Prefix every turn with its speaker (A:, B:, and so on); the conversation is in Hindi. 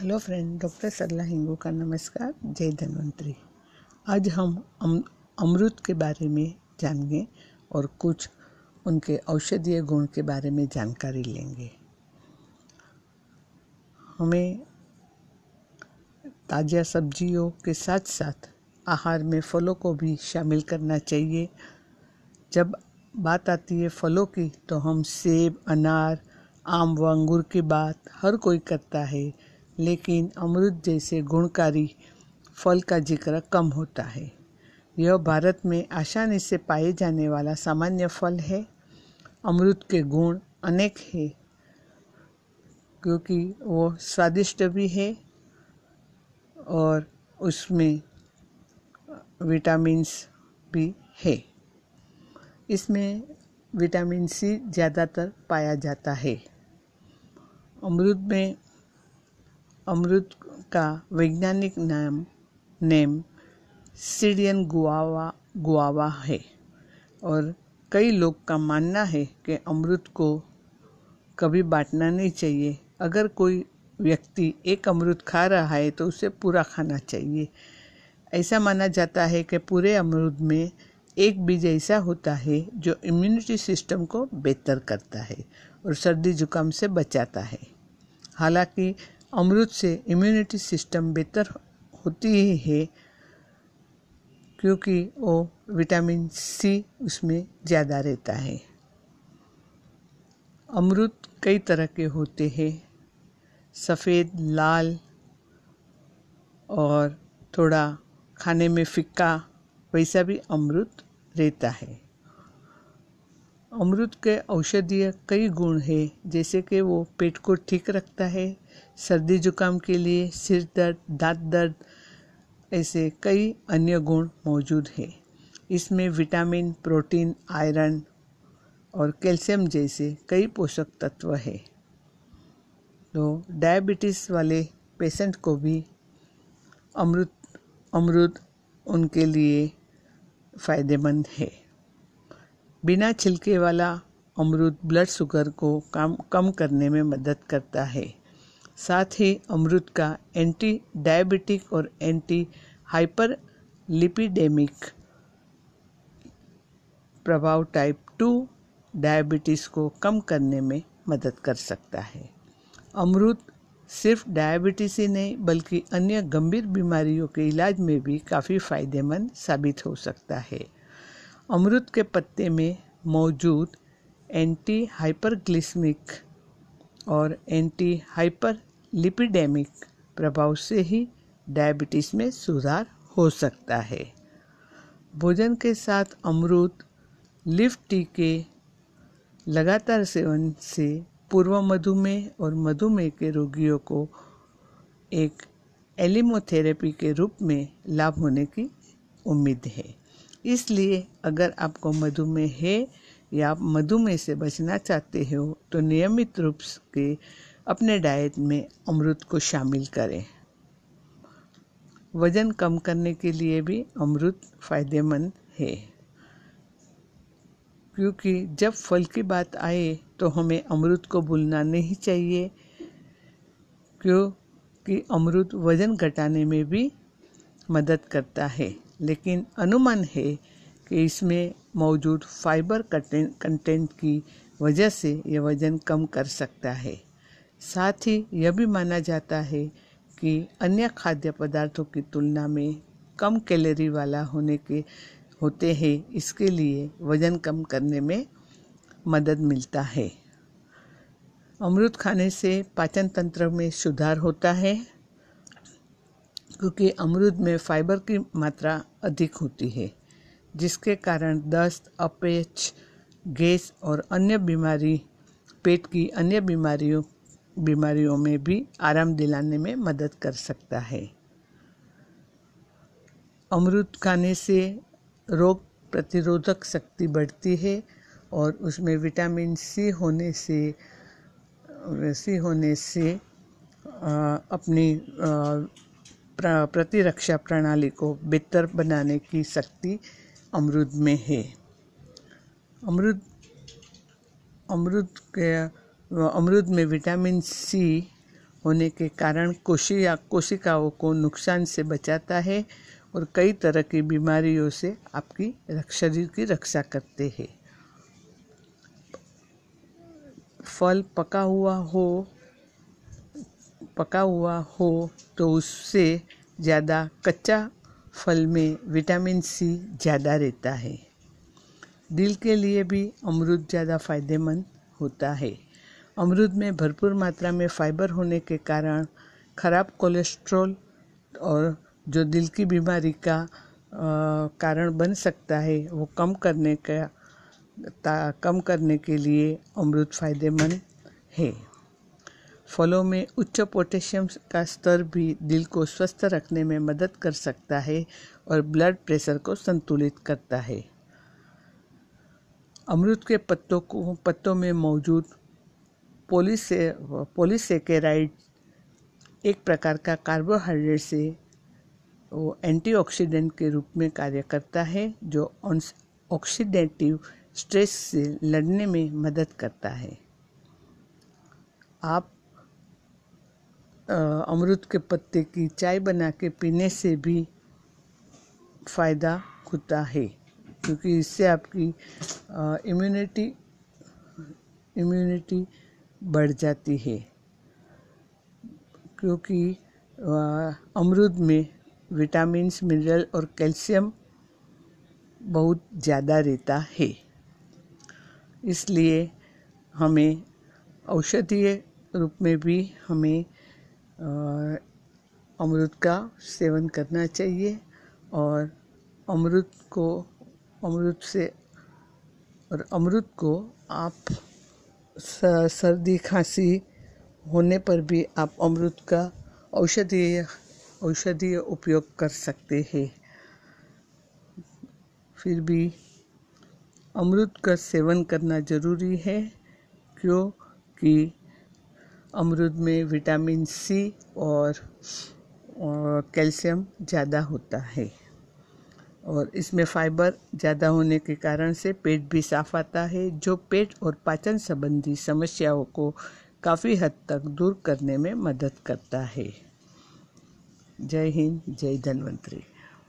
A: Hello friend doctor Sarla Hingu का नमस्कार जय धन्वंतरी। आज हम अम, अमृत के बारे में जानेंगे और कुछ उनके औषधीय गुण के बारे में जानकारी लेंगे। हमें ताज़ा सब्जियों के साथ साथ आहार में फलों को भी शामिल करना चाहिए। जब बात आती है फलों की तो हम सेब अनार आम व अंगूर की बात हर कोई करता है। लेकिन अमृत जैसे गुणकारी फल का ज़िक्र कम होता है। यह भारत में आसानी से पाए जाने वाला सामान्य फल है। अमृत के गुण अनेक हैं, क्योंकि वो स्वादिष्ट भी है और उसमें विटामिन्स भी है। इसमें विटामिन सी ज़्यादातर पाया जाता है। अमरूद में अमरूद का वैज्ञानिक नाम नेम सीडियन गुआवा गुआवा है। और कई लोग का मानना है कि अमरूद को कभी बांटना नहीं चाहिए। अगर कोई व्यक्ति एक अमरूद खा रहा है तो उसे पूरा खाना चाहिए। ऐसा माना जाता है कि पूरे अमरूद में एक बीज ऐसा होता है जो इम्यूनिटी सिस्टम को बेहतर करता है और सर्दी जुकाम से बचाता है। हालाँकि अमरूद से इम्यूनिटी सिस्टम बेहतर होती ही है, क्योंकि वो विटामिन सी उसमें ज़्यादा रहता है। अमरूद कई तरह के होते हैं, सफ़ेद, लाल और थोड़ा खाने में फिक्का, वैसा भी अमृत रहता है। अमृत के औषधीय कई गुण हैं, जैसे कि वो पेट को ठीक रखता है सर्दी जुकाम के लिए सिर दर्द, दांत दर्द, ऐसे कई अन्य गुण मौजूद है। इसमें विटामिन, प्रोटीन, आयरन और कैल्शियम जैसे कई पोषक तत्व है। तो डायबिटीज़ वाले पेशेंट को भी अमृत अमृत उनके लिए फ़ायदेमंद है। बिना छिलके वाला अमरूद ब्लड शुगर को कम कम करने में मदद करता है। साथ ही अमरूद का एंटी डायबिटिक और एंटी हाइपर लिपिडेमिक प्रभाव टाइप टू डायबिटीज़ को कम करने में मदद कर सकता है। अमरूद सिर्फ़ डायबिटीज़ ही नहीं, बल्कि अन्य गंभीर बीमारियों के इलाज में भी काफ़ी फ़ायदेमंद साबित हो सकता है। अमरूद के पत्ते में मौजूद एंटी हाइपरग्लिसमिक और एंटी हाइपर लिपिडेमिक प्रभाव से ही डायबिटीज़ में सुधार हो सकता है। भोजन के साथ अमरूद लिफ टी के लगातार सेवन से पूर्व मधुमेह और मधुमेह के रोगियों को एक एलिमोथेरेपी के रूप में लाभ होने की उम्मीद है। इसलिए अगर आपको मधुमेह है या आप मधुमेह से बचना चाहते हो तो नियमित रूप से अपने डाइट में अमृत को शामिल करें। वज़न कम करने के लिए भी अमृत फ़ायदेमंद है। क्योंकि जब फल की बात आए तो हमें अमरूद को भूलना नहीं चाहिए। क्योंकि अमरूद वज़न घटाने में भी मदद करता है। लेकिन अनुमान है कि इसमें मौजूद फाइबर कंटेंट की वजह से यह वज़न कम कर सकता है। साथ ही यह भी माना जाता है कि अन्य खाद्य पदार्थों की तुलना में कम कैलोरी वाला होने के, होते हैं। इसके लिए वज़न कम करने में मदद मिलता है। अमृत खाने से पाचन तंत्र में सुधार होता है, क्योंकि अमरूद में फाइबर की मात्रा अधिक होती है, जिसके कारण दस्त अपेच गैस और अन्य बीमारी, पेट की अन्य बीमारियों बीमारियों में भी आराम दिलाने में मदद कर सकता है। अमरूद खाने से रोग प्रतिरोधक शक्ति बढ़ती है और उसमें विटामिन सी होने से सी होने से अपनी प्रतिरक्षा प्रणाली को बेहतर बनाने की शक्ति अमरूद में है। अमरूद अमरूद के अमरूद में विटामिन सी होने के कारण कोशिया कोशिकाओं को नुकसान से बचाता है और कई तरह की बीमारियों से आपकी शरीर की रक्षा करते हैं। फल पका हुआ हो, पका हुआ हो तो उससे ज़्यादा कच्चा फल में विटामिन सी ज़्यादा रहता है। दिल के लिए भी अमरूद ज़्यादा फ़ायदेमंद होता है। अमरूद में भरपूर मात्रा में फाइबर होने के कारण खराब कोलेस्ट्रॉल और जो दिल की बीमारी का कारण बन सकता है, वो कम करने का कम करने के लिए अमरूद फ़ायदेमंद है। फलों में उच्च पोटेशियम का स्तर भी दिल को स्वस्थ रखने में मदद कर सकता है और ब्लड प्रेशर को संतुलित करता है। अमरूद के पत्तों को, पत्तों में मौजूद पोलिसे पोलिसेकेराइड एक प्रकार का कार्बोहाइड्रेट से वो एंटीऑक्सीडेंट के रूप में कार्य करता है, जो ऑक्सीडेटिव स्ट्रेस से लड़ने में मदद करता है। आप अमरूद के पत्ते की चाय बना के पीने से भी फ़ायदा होता है, क्योंकि इससे आपकी इम्यूनिटी इम्यूनिटी बढ़ जाती है। क्योंकि अमरूद में विटामिन्स, मिनरल और कैल्शियम बहुत ज़्यादा रहता है। इसलिए हमें औषधीय रूप में भी हमें अमरूद का सेवन करना चाहिए और अमरूद को, अमरूद से, और अमरूद को आप सर्दी खांसी होने पर भी आप अमरूद का औषधीय औषधीय उपयोग कर सकते हैं। फिर भी अमरूद का सेवन करना ज़रूरी है, क्योंकि अमरूद में विटामिन सी और कैल्शियम ज़्यादा होता है। और इसमें फाइबर ज़्यादा होने के कारण से पेट भी साफ़ आता है, जो पेट और पाचन संबंधी समस्याओं को काफ़ी हद तक दूर करने में मदद करता है। जय हिंद, जय धन्वंतरी।